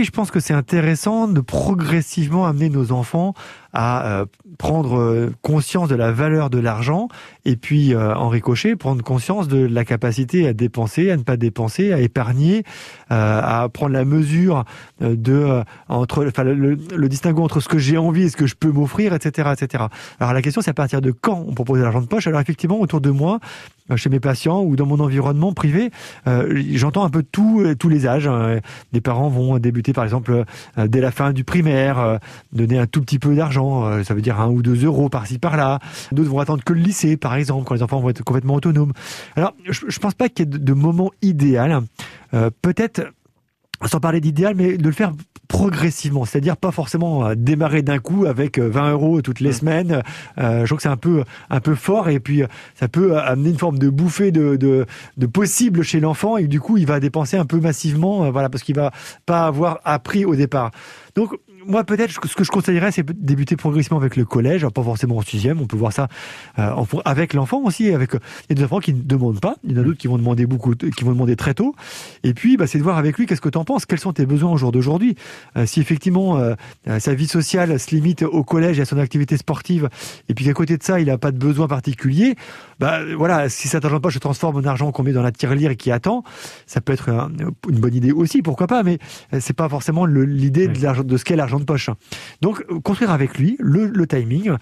oui, je pense que c'est intéressant de progressivement amener nos enfants à euh, prendre euh, conscience de la valeur de l'argent et puis euh, en ricochet prendre conscience de la capacité à dépenser, à ne pas dépenser, à épargner, à prendre la mesure de entre le, le, distinguo entre ce que j'ai envie et ce que je peux m'offrir, etc., etc. Alors la question c'est à partir de quand on propose l'argent de poche? Alors effectivement autour de moi, chez mes patients ou dans mon environnement privé, j'entends un peu tous les âges. Hein. Des parents vont débuter par exemple dès la fin du primaire, donner un tout petit peu d'argent euh, ça veut dire un ou deux euros par-ci par-là. D'autres vont attendre que le lycée, par exemple, quand les enfants vont être complètement autonomes. Alors, je, ne pense pas qu'il y ait de, moment idéal. Euh, peut-être sans parler d'idéal, mais de le faire progressivement, c'est-à-dire pas forcément euh, démarrer d'un coup avec 20 euros toutes les mmh. semaines. je trouve que c'est un peu un peu fort et puis ça peut amener une forme de bouffée de de, de possible chez l'enfant et du coup il va dépenser un peu massivement, voilà parce qu'il va pas avoir appris au départ. Donc moi, peut-être, ce que je conseillerais, c'est débuter progressivement avec le collège, pas forcément en sixième. On peut voir ça euh, avec l'enfant aussi. Avec, il y a des enfants qui ne demandent pas, il y en a d'autres qui vont demander beaucoup, qui vont demander très tôt. Et puis, bah, c'est de voir avec lui qu'est-ce que tu en penses, quels sont tes besoins au jour d'aujourd'hui. Euh, si effectivement euh, sa vie sociale se limite au collège et à son activité sportive, et puis qu'à côté de ça, il n'a pas de besoin particulier, bah voilà, si cet argent pas se transforme en argent qu'on met dans la tirelire et qui attend, ça peut être une bonne idée aussi, pourquoi pas. Mais c'est pas forcément l'idée de, de ce qu'est l'argent de poche. Donc, construire avec lui le, timing,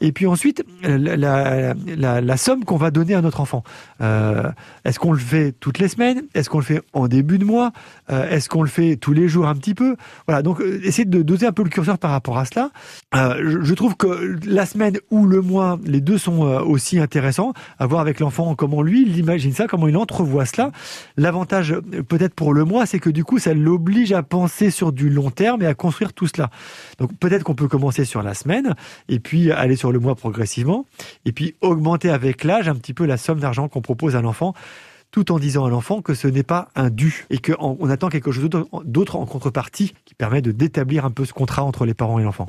et puis ensuite la, la, somme qu'on va donner à notre enfant. Euh, est-ce qu'on le fait toutes les semaines? Est-ce qu'on le fait en début de mois? Euh, Est-ce qu'on le fait tous les jours un petit peu? Voilà, donc euh, essayer de doser un peu le curseur par rapport à cela. je, trouve que la semaine ou le mois, les deux sont aussi intéressants. À voir avec l'enfant comment lui, il imagine ça, comment il entrevoit cela. L'avantage peut-être pour le mois, c'est que du coup, ça l'oblige à penser sur du long terme et à construire tout donc peut-être qu'on peut commencer sur la semaine et puis aller sur le mois progressivement et puis augmenter avec l'âge un petit peu la somme d'argent qu'on propose à l'enfant tout en disant à l'enfant que ce n'est pas un dû et qu'on attend quelque chose d'autre en contrepartie qui permet de d'établir un peu ce contrat entre les parents et l'enfant.